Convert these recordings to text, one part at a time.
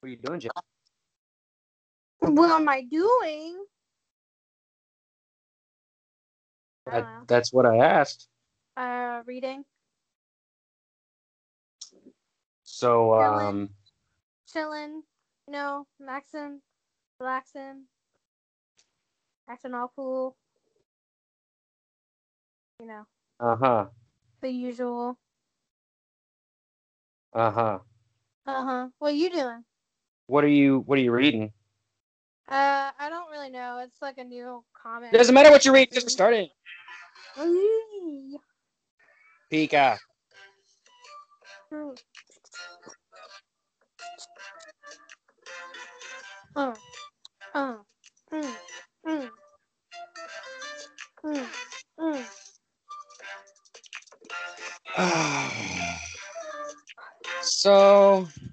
What are you doing, Jack? What am I doing? I don't know. That, that's what I asked. Uh, reading, So, um, chilling, you know, maxing, relaxing, acting all cool. You know, uh huh, the usual. uh huh. Uh huh. What are you doing? What are you What are you reading? Uh, I don't really know. It's like a new comic. It doesn't matter what you read. Just start it. Ooh. Pika. Uh, uh, mm, mm. Mm, mm. so Woo, woo. it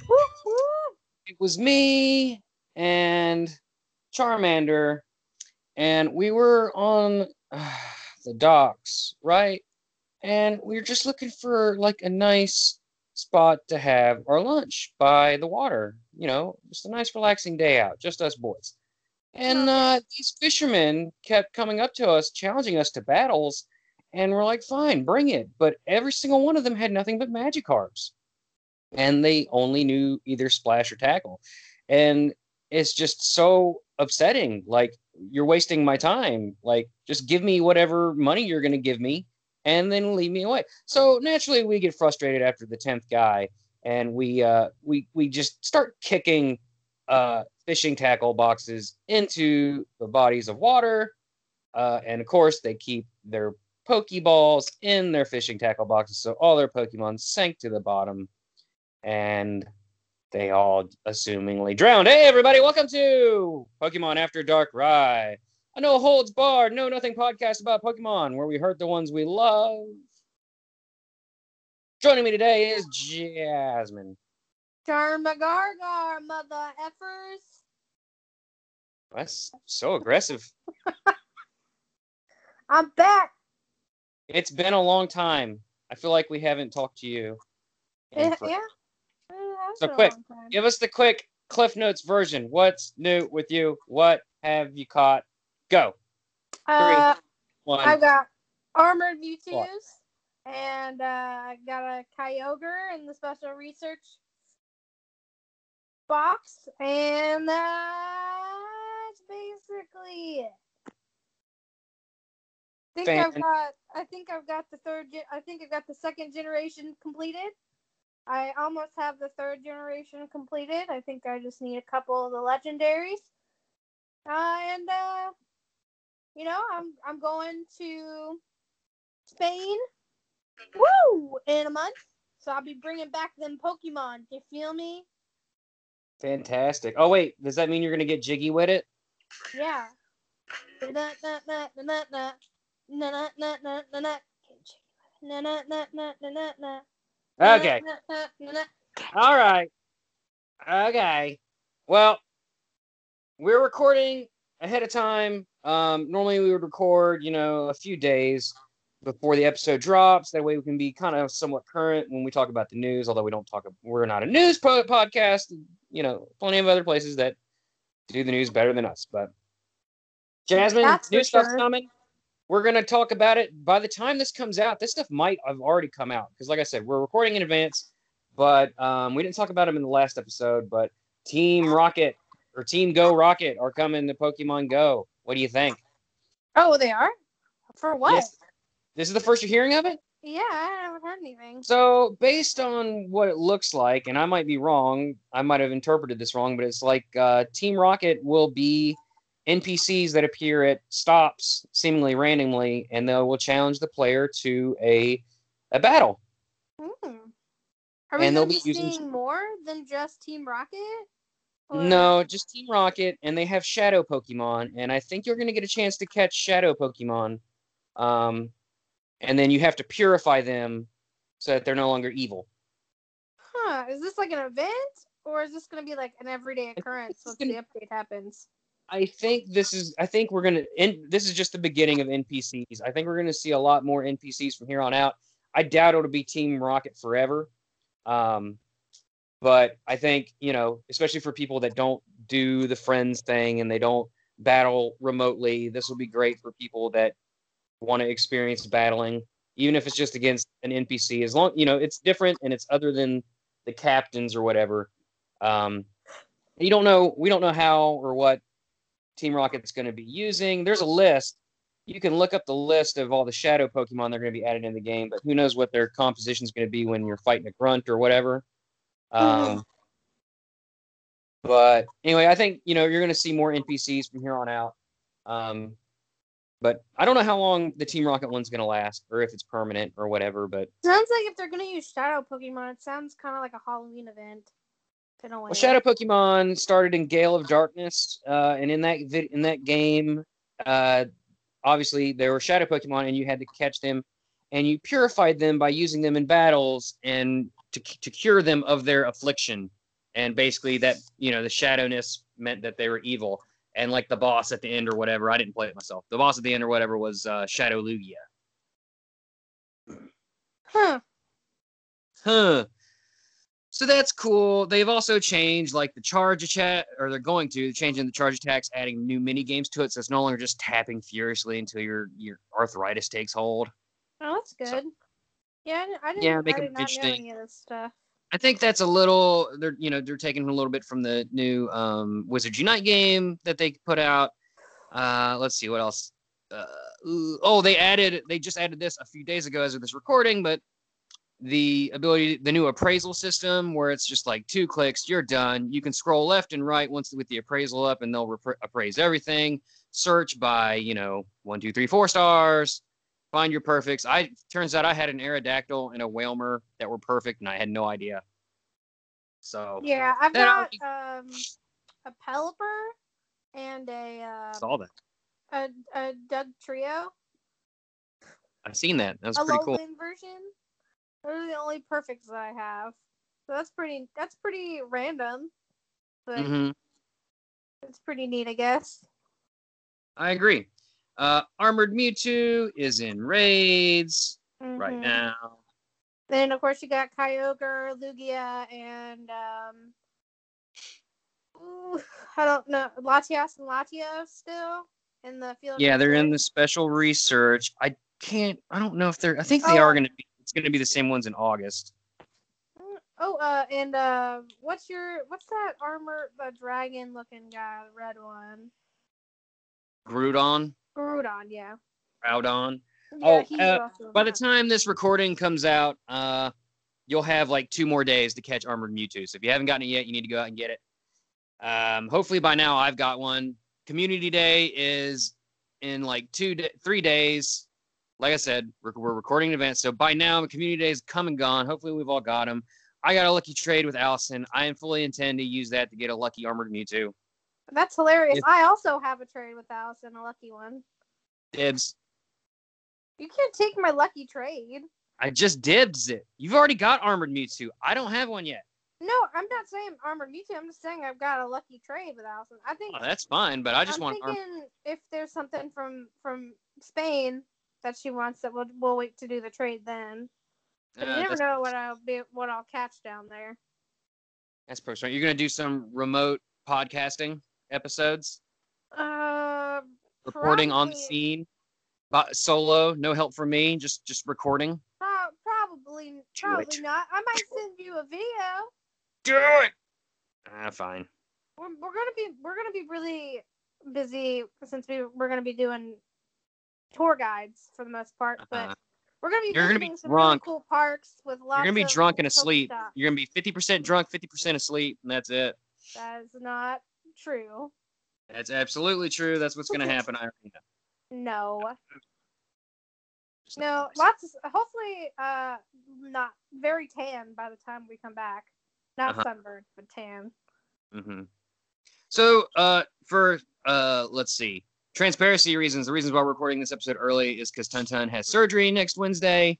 was me and Charmander, and we were on uh, the docks, right? And we were just looking for like a nice spot to have our lunch by the water. You know, just a nice relaxing day out, just us boys. And uh, these fishermen kept coming up to us, challenging us to battles, and we're like, "Fine, bring it." But every single one of them had nothing but Magikarps, and they only knew either Splash or Tackle, and it's just so upsetting. Like you're wasting my time. Like just give me whatever money you're going to give me, and then leave me away. So naturally, we get frustrated after the tenth guy, and we uh, we we just start kicking uh, fishing tackle boxes into the bodies of water. Uh, and of course, they keep their Pokeballs in their fishing tackle boxes. So all their Pokemon sank to the bottom and they all assumingly drowned. Hey, everybody, welcome to Pokemon After Dark Rye, a no holds barred, no nothing podcast about Pokemon where we hurt the ones we love. Joining me today is Jasmine. Charmagargar, mother effers. That's so aggressive. I'm back. It's been a long time. I feel like we haven't talked to you. in eh, Yeah. That's So quick. Give us the quick Cliff Notes version. What's new with you? What have you caught? Go. Uh, One. I got armored Mewtwo's, What? and uh, I got a Kyogre in the special research box, and that's basically it. I think I've got. I think I've got the third. I think I've got the second generation completed. I almost have the third generation completed. I think I just need a couple of the legendaries. Uh, and uh, you know, I'm I'm going to Spain, woo, in a month. So I'll be bringing back them Pokemon. Do you feel me? Fantastic. Oh wait, does that mean you're gonna get jiggy with it? Yeah. Okay. All right. Okay. Well, we're recording ahead of time. Um, normally we would record, you know, a few days before the episode drops. That way we can be kind of somewhat current when we talk about the news, although we don't talk, we're not a news po- podcast, you know, plenty of other places that do the news better than us. But Jasmine, That's new sure. coming. We're gonna talk about it. By the time this comes out, this stuff might have already come out because, like I said, we're recording in advance. But um, we didn't talk about them in the last episode. But Team Rocket or Team Go Rocket are coming to Pokemon Go. What do you think? Oh, they are. For what? Yes. This is the first you're hearing of it. Yeah, I haven't heard anything. So, based on what it looks like, and I might be wrong, I might have interpreted this wrong, but it's like uh, Team Rocket will be NPCs that appear at stops seemingly randomly, and they will challenge the player to a a battle. Hmm. Are we And they'll be be using- seeing more than just Team Rocket? Or- No, just Team Rocket, and they have Shadow Pokemon, and I think you're going to get a chance to catch Shadow Pokemon, um, and then you have to purify them so that they're no longer evil. Huh? Is this like an event, or is this gonna be like an everyday occurrence once the update happens? I think this is. I think we're gonna. In, this is just the beginning of NPCs. I think we're gonna see a lot more NPCs from here on out. I doubt it'll be Team Rocket forever, um, But I think you know, especially for people that don't do the friends thing and they don't battle remotely, this will be great for people that want to experience battling, even if it's just against an NPC. As long you know it's different and it's other than the captains or whatever. Um, you don't know. We don't know how or what Team Rocket's going to be using. There's a list. You can look up the list of all the shadow Pokemon they're going to be added in the game, but who knows what their composition is going to be when you're fighting a grunt or whatever. Um, but anyway, I think you know you're going to see more NPCs from here on out. Um, but I don't know how long the Team Rocket one's going to last, or if it's permanent or whatever. But Sounds like if they're gonna use shadow Pokemon, it sounds kind of like a Halloween event. Well, Shadow Pokemon started in Gale of Darkness, uh, and in that vid- in that game, uh, obviously there were Shadow Pokemon, and you had to catch them, and you purified them by using them in battles and to to cure them of their affliction, and basically that you know the shadowness meant that they were evil, and like the boss at the end or whatever, I didn't play it myself. The boss at the end or whatever was uh, Shadow Lugia. Huh. Huh. So that's cool. They've also changed like the charge attack, or they're going to changing the charge attacks, adding new mini games to it, so it's no longer just tapping furiously until your your arthritis takes hold. Oh, that's So- good. yeah, I didn't- Yeah, make I did not know interesting. any of this stuff. I think that's a little they're you know they're taking a little bit from the new um, Wizards Unite game that they put out. Uh, let's see what else. Uh, oh, they added they just added this a few days ago as of this recording, but the ability the new appraisal system where it's just like two clicks you're done. You can scroll left and right once with the appraisal up and they'll repra- appraise everything. Search by you know one two three four stars. Find your perfects. I turns out i had an aerodactyl and a Wailmer that were perfect and i had no idea. So Yeah, I've That got um a Pelipper and a uh, saw that. a a Doug Trio, i've seen that. That was a pretty cool. Version. Those are the only perfects that I have. So that's pretty. That's pretty random, but hmm it's pretty neat, I guess. i agree uh armored mewtwo is in raids right Mhm. now Then of course you got Kyogre, Lugia, and um, ooh, I don't know, Latias and Latios still in the field. Yeah, they're in the special research. I can't. I don't know if they're. I think they Oh. are going to be. Going to be the same ones in August. Mm, Oh, uh, and uh, what's your what's that armor, the dragon looking guy, the red one? Groudon, Groudon, yeah. Groudon. Yeah, Oh, uh, By the time this recording comes out, uh, you'll have like two more days to catch Armored Mewtwo. So if you haven't gotten it yet, you need to go out and get it. Um, hopefully by now I've got one. Community Day is in like two, three days. Like I said, we're, we're recording an event, so by now the Community Day is come and gone. Hopefully we've all got them. I got a lucky trade with Allison. I fully intend to use that to get a lucky Armored Mewtwo. That's hilarious. If- I also have a trade with Allison, a lucky one. Dibs. You can't take my lucky trade. I just dibs it. You've already got Armored Mewtwo. I don't have one yet. No, I'm not saying armored Mewtwo. I'm just saying I've got a lucky trade with Allison. I think Oh, that's fine, but I just I'm want Arm- thinking if there's something from from Spain that she wants, that we'll we'll wait to do the trade then. But Uh, you never know what I'll be what I'll catch down there. that's perfect. You're gonna do some remote podcasting episodes, Uh, reporting on the scene, but solo, no help from me, just just recording. pro- probably probably not. I might send you a video. Do it. Ah, fine. We're, we're gonna be we're gonna be really busy since we we're gonna be doing tour guides for the most part, but Uh, we're gonna be You're gonna be some really drunk. cool parks with lots. you're gonna be of drunk and asleep. Shops. You're gonna be 50% drunk, 50% asleep, and that's it. That is not true. That's absolutely true. That's what's gonna happen. I already know. No. No, lots. Of, hopefully, uh, not very tan by the time we come back. Not Uh-huh. sunburned, but tan. Mm-hmm. So, uh, for uh, let's see, transparency reasons, the reasons why we're recording this episode early is because Tuntun has surgery next Wednesday.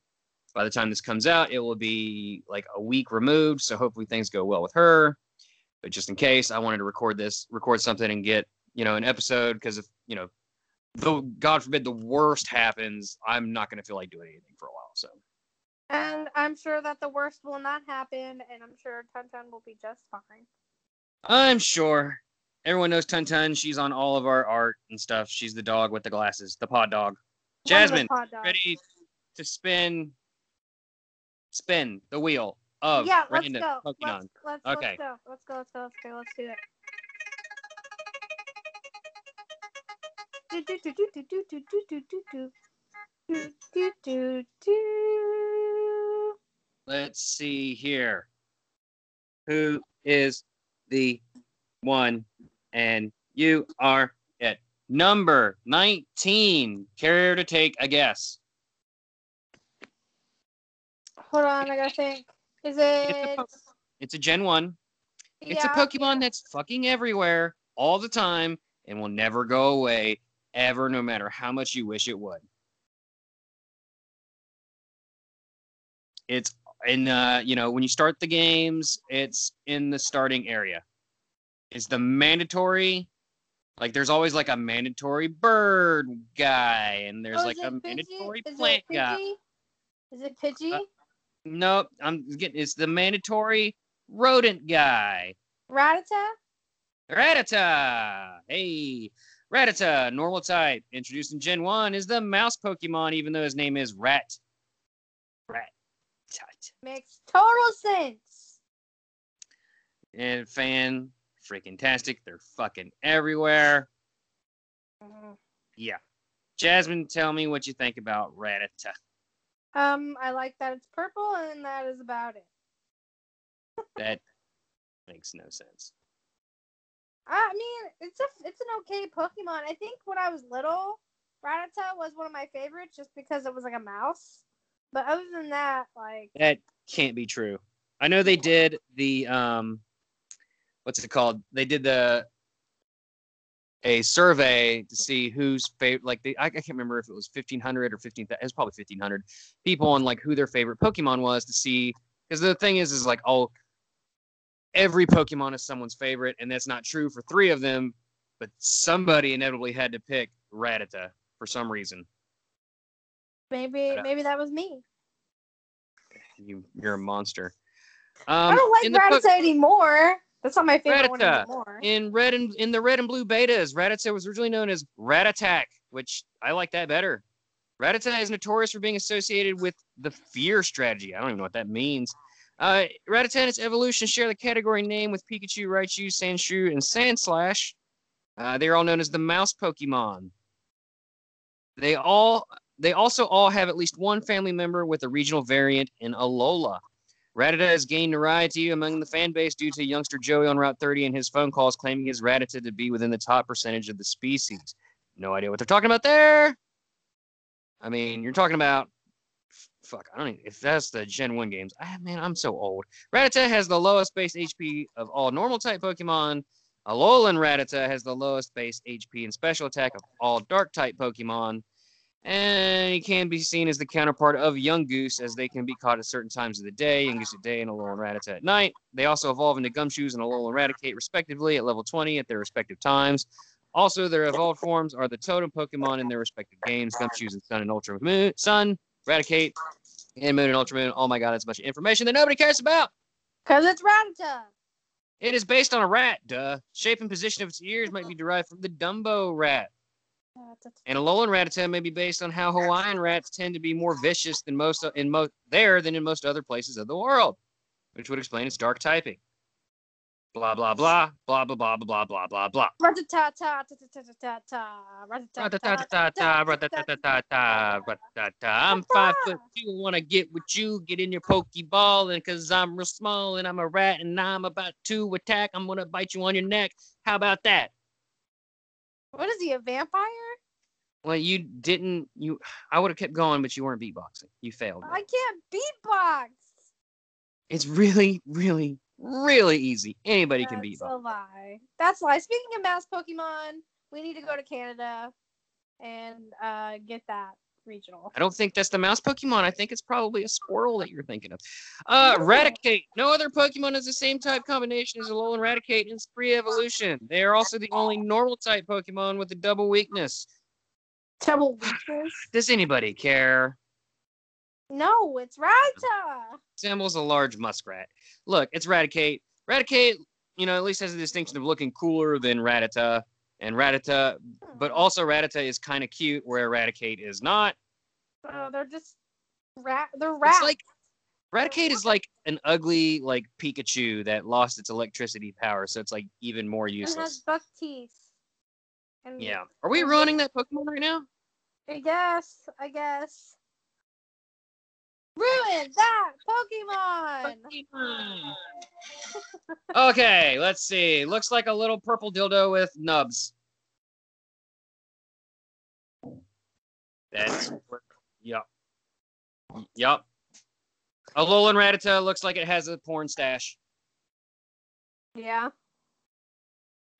By the time this comes out, it will be like a week removed. So hopefully things go well with her. But just in case, I wanted to record this, record something, and get you know an episode because if you know, though God forbid the worst happens, I'm not going to feel like doing anything for a while. So And I'm sure that the worst will not happen, and I'm sure Tuntun will be just fine. I'm sure everyone knows Tun Tun. She's on all of our art and stuff. She's the dog with the glasses, the pod dog. Jasmine, pod ready to spin, spin the wheel of yeah, let's go. Pokemon. Let's, let's, okay. Let's go. Let's go. Let's go. Let's go. Let's do it. Let's see here. Who is the one and you are it. Number 19. Care to take a guess? Hold on, I gotta think. Is It's a, it? it's a Gen 1. It's a Yeah, Pokemon that's fucking everywhere all the time and will never go away ever, no matter how much you wish it would. It's in, uh, you know, when you start the games, it's in the starting area. It's the mandatory, like, there's always like a mandatory bird guy, and there's Oh, like a Pidgey? mandatory Is plant guy. Is it Pidgey? Uh, Nope, I'm getting it's the mandatory rodent guy. Rattata? Rattata! Hey, Rattata, normal type. Introduced in Gen 1 is the mouse Pokemon, even though his name is Rat. Rat. Makes total sense. And fan freaking tastic. They're fucking everywhere. Mhm. Yeah. Jasmine, tell me what you think about Rattata. Um, I like that it's purple, and that is about it. That makes no sense. I mean, it's a it's an okay Pokemon. I think when I was little, Rattata was one of my favorites just because it was like a mouse. But other than that, like That can't be true. I know they did the um what's it called? They did the a survey to see who's favorite like they I, I can't remember if it was 1500 or 15 it was probably 1500 people on like who their favorite Pokemon was to see because the thing is is like oh every Pokemon is someone's favorite and that's not true for three of them but somebody inevitably had to pick Rattata for some reason maybe But, uh, maybe that was me. you you're a monster I um, don't like in the po- anymore. That's not my favorite one Rattata. anymore. in red and in the red and blue betas, Rattata was originally known as Rat Attack, which I like that better. Rattata is notorious for being associated with the fear strategy. I don't even know what that means. Uh, Rattata and its evolution share the category name with Pikachu, Raichu, Sandshrew, and Sandslash. Uh, they are all known as the mouse Pokemon. They all they also all have at least one family member with a regional variant in Alola. Rattata has gained notoriety among the fan base due to youngster Joey on Route 30 and his phone calls claiming his Rattata to be within the top percentage of the species. No idea what they're talking about there. I mean, you're talking about fuck. I don't even, if that's the Gen 1 games. I, man, I'm so old. Rattata has the lowest base HP of all normal type Pokemon. Alolan Rattata has the lowest base HP and special attack of all dark type Pokemon. And he can be seen as the counterpart of Yungoos, as they can be caught at certain times of the day. Yungoos at day and Alolan Rattata at night. They also evolve into Gumshoos and Alolan Raticate, respectively, at level 20 at their respective times. Also, their evolved forms are the totem Pokemon in their respective games Gumshoos and Sun and Ultra Moon, Sun, Raticate, and Moon and Ultra Moon. Oh my god, that's a bunch of information that nobody cares about. Because it's Rattata. It is based on a rat, duh. Shape and position of its ears might be derived from the Dumbo rat. And Alolan Rattata may be based on how Hawaiian rats tend to be more vicious than most uh, in most there than in most other places of the world, which would explain its dark typing. Blah blah blah blah blah blah blah blah blah blah. I'm five foot two. Want to get with you? Get in your pokeball, and cause I'm real small and I'm a rat and I'm about to attack, I'm gonna bite you on your neck. How about that? What is he, a vampire? Well, you didn't. You, I would have kept going, but you weren't beatboxing. You failed. I can't beatbox. It's really, really, really easy. Anybody can beatbox. That's a lie. That's a lie. Speaking of mouse Pokemon, we need to go to Canada and uh, get that regional. I don't think that's the mouse Pokemon. I think it's probably a squirrel that you're thinking of. Uh, Raticate. No other Pokemon has the same type combination as Alolan Raticate in its pre-evolution. They are also the only normal type Pokemon with a double weakness. Does anybody care? No, it's Rattata. Resembles a large muskrat. Look, it's Raticate. Raticate, you know, at least has the distinction of looking cooler than Rattata. And Rattata, but hmm. also Rattata is kind of cute, where Eradicate is not. Oh, they're just rat. They're rats. It's like Raticate is like an ugly like Pikachu that lost its electricity power, so it's like even more and has useless. buck teeth. And Yeah. Are we ruining that Pokemon right now? I guess. I guess. Ruin that Pokemon. okay, let's see. Looks like a little purple dildo with nubs. That's yep. Yep. A Alolan Rattata looks like it has a porn stash. Yeah.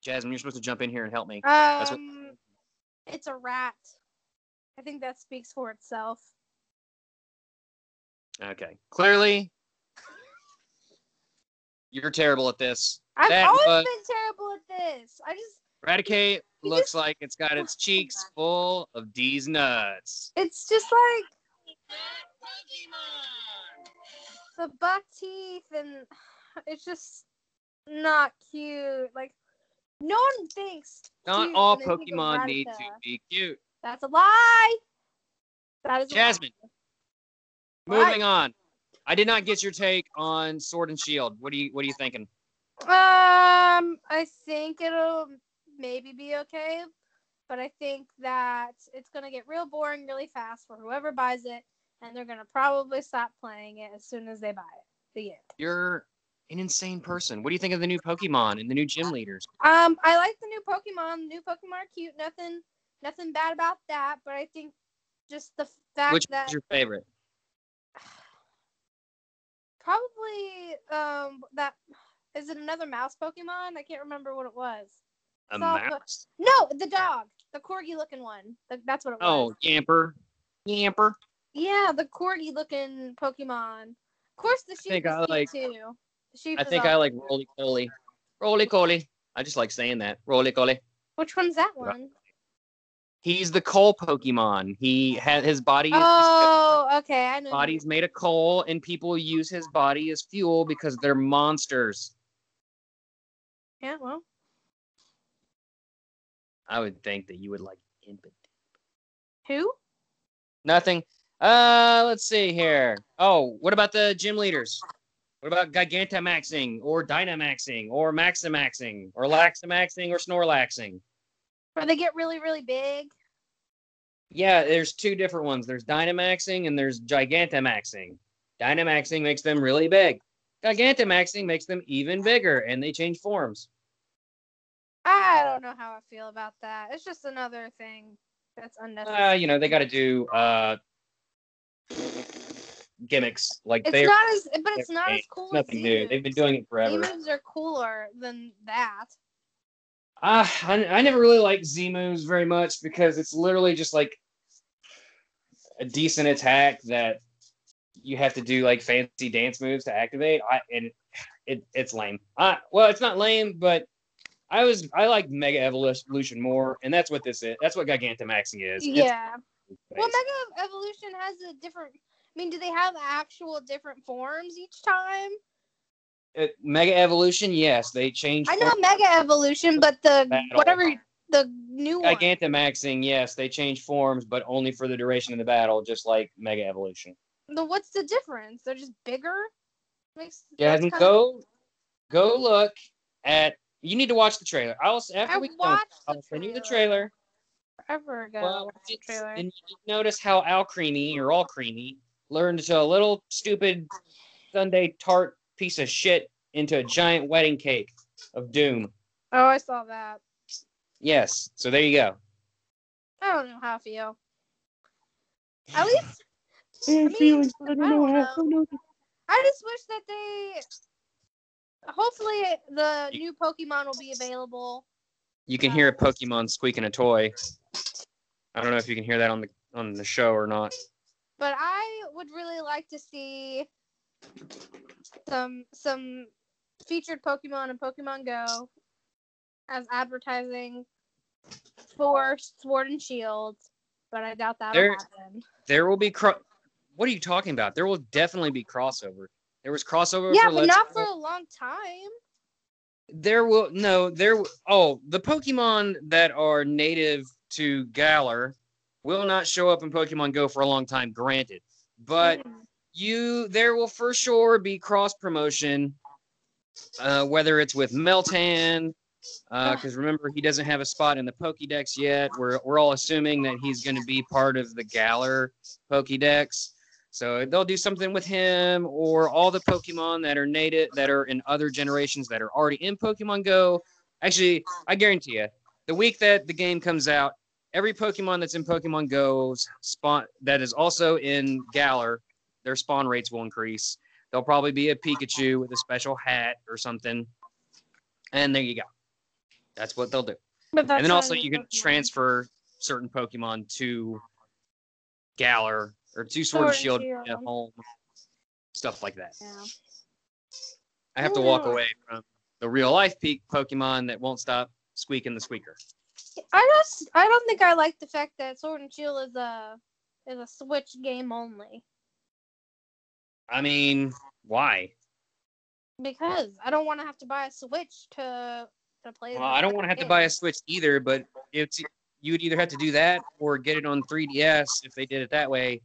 Jasmine, you're supposed to jump in here and help me. Um, what- it's a rat. I think that speaks for itself. Okay. Clearly, you're terrible at this. I've That always was- been terrible at this. I just, Raticate You looks just- like it's got its cheeks full of D's nuts. it's just like the buck teeth, and it's just not cute. Like, no one thinks. Not all when think Pokemon need to be cute. That's a lie. That is. Jasmine, moving on. I did not get your take on Sword and Shield. What are you What are you thinking? Um, I think it'll maybe be okay, but I think that it's gonna get real boring really fast for whoever buys it, and they're gonna probably stop playing it as soon as they buy it. The end. You're an insane person. What do you think of the new Pokemon and the new gym leaders? Um, I like the new Pokemon. The new Pokemon are cute. Nothing, nothing bad about that. But I think just the fact Which that is your favorite? probably um that is it another mouse Pokemon? I can't remember what it was. A mouse? No, the dog, the corgi looking one. The- that's what it was. Oh, Yamper. Yamper. Yeah, the corgi looking Pokemon. Of course, the sheep I think is I like- too. The sheep I think I like Roly Poly. Roly Poly. I just like saying that. Roly Poly. Which one's that one? He's the coal Pokemon. He had his body. Oh, okay, I know. His body's made of coal, and people use his body as fuel because they're monsters. Yeah, well, I would think that you would like Impet. who? Nothing. Uh, let's see here. Oh, what about the gym leaders? What about Gigantamaxing or Dynamaxing or Maximaxing or Laxamaxing or Snorlaxing? Where they get really, really big. Yeah, there's two different ones. There's Dynamaxing and there's Gigantamaxing. Dynamaxing makes them really big. Gigantamaxing makes them even bigger and they change forms. I don't know how I feel about that. It's just another thing that's unnecessary. Uh, you know, they got to do uh gimmicks like it's they're not as, but it's not as cool. nothing as new. They've been doing it forever. Emus are cooler than that. Uh, I, I never really liked Z moves very much because it's literally just like a decent attack that you have to do like fancy dance moves to activate. I and it, it's lame. I well, it's not lame, but I was I like Mega Evolution more, and that's what this is. That's what Gigantamaxing is. It's Yeah. Well. Mega Evolution has a different. I mean, do they have actual different forms each time? It- Mega Evolution, yes, they changed. I know form- Mega Evolution, but the Battle. whatever the new one. Gigantamaxing, yes, they changed forms, but only for the duration of the battle, just like Mega Evolution. The what's the difference? They're just bigger. Makes Jasmine, kinda- go go look at. You need to watch the trailer. I'll after I we watched the I'll send you the trailer. forever ago. Well, the trailer. and you notice how Al Creamy or All Creamy learned to a little stupid Sunday tart piece of shit into a giant wedding cake of doom. Oh, I saw that. Yes, so there you go. I don't know how I feel. At least, I mean, I don't know. I just wish that they. Hopefully, the You- new Pokemon will be available. You can hear a Pokemon squeaking a toy. I don't know if you can hear that on the on the show or not. But I would really like to see some some featured Pokemon and Pokemon Go as advertising for Sword and Shield. But I doubt that'll There- happen. There will be cro- what are you talking about? There will definitely be crossover. There was crossover. Yeah, for but Let's not Go. for a long time. There will no there. Oh, the Pokemon that are native to Galar will not show up in Pokemon Go for a long time. Granted, but Mm. You there will for sure be cross promotion, uh, whether it's with Meltan. Because remember, he doesn't have a spot in the Pokédex yet. We're, we're all assuming that he's going to be part of the Galar Pokédex. So they'll do something with him or all the Pokemon that are native that are in other generations that are already in Pokemon Go. Actually, I guarantee you, the week that the game comes out, every Pokemon that's in Pokemon Go's spawn that is also in Galar, their spawn rates will increase. There'll probably be a Pikachu with a special hat or something. And there you go. That's what they'll do. But that's and then also you can transfer certain Pokemon to Galar or to Sword and Shield at home, stuff like that. Yeah. I have to walk away from the real life peak Pokemon that won't stop squeaking the squeaker. I just I don't think I like the fact that Sword and Shield is a is a Switch game only I mean, why? because I don't want to have to buy a Switch to to play. Well, I don't want to have to buy a Switch either, but it's you would either have to do that or get it on 3DS if they did it that way.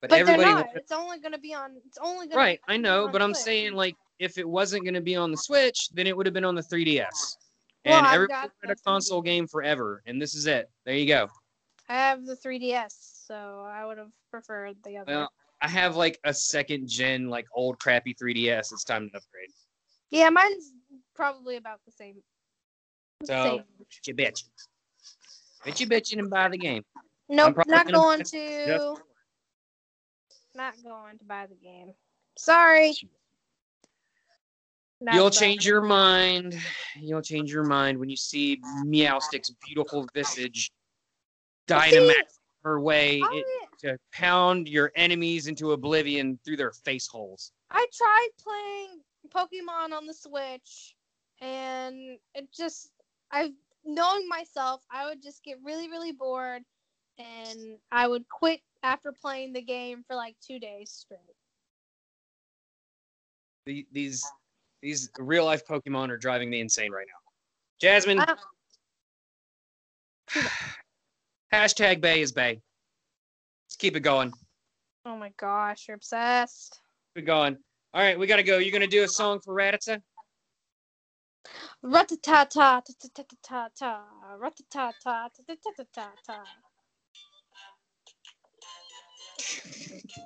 But, But everybody not. It's only gonna be on. It's only gonna. Right, I know, but I'm Switch. saying like if it wasn't going to be on the Switch, then it would have been on the 3DS. Well, And I've everybody had a console 3DS. game forever, and this is it. There you go. I have the 3DS, so I would have preferred the other. Well, I have like a second gen, like old crappy 3DS. It's time to upgrade. yeah, mine's probably about the same. So, same. you bitch. Bet you bitching and buy the game. Nope, not going to. Not going to buy the game. Sorry. Not You'll about change your mind. You'll change your mind when you see Meowstic's beautiful visage dynamite her way I, it, to pound your enemies into oblivion through their face holes. I tried playing Pokemon on the Switch, and it just I knowing myself, I would just get really really bored, and I would quit after playing the game for like two days straight. The, these these real life Pokemon are driving me insane right now. Jasmine, hashtag Bay is Bay. Let's keep it going. oh my gosh, you're obsessed. Keep it going. All right, we gotta go. You gonna do a song for Ratata? Ratatata, ta ta ta ta ta, ratatata, ta ta ta ta ta.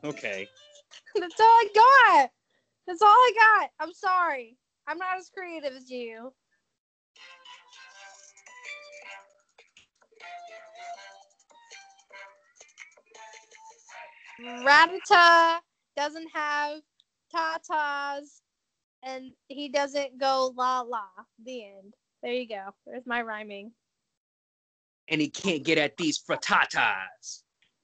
Okay. That's all I got. That's all I got. I'm sorry. I'm not as creative as you. Ratata doesn't have tatas, and he doesn't go la la. The end. There you go. There's my rhyming. And he can't get at these fratatas.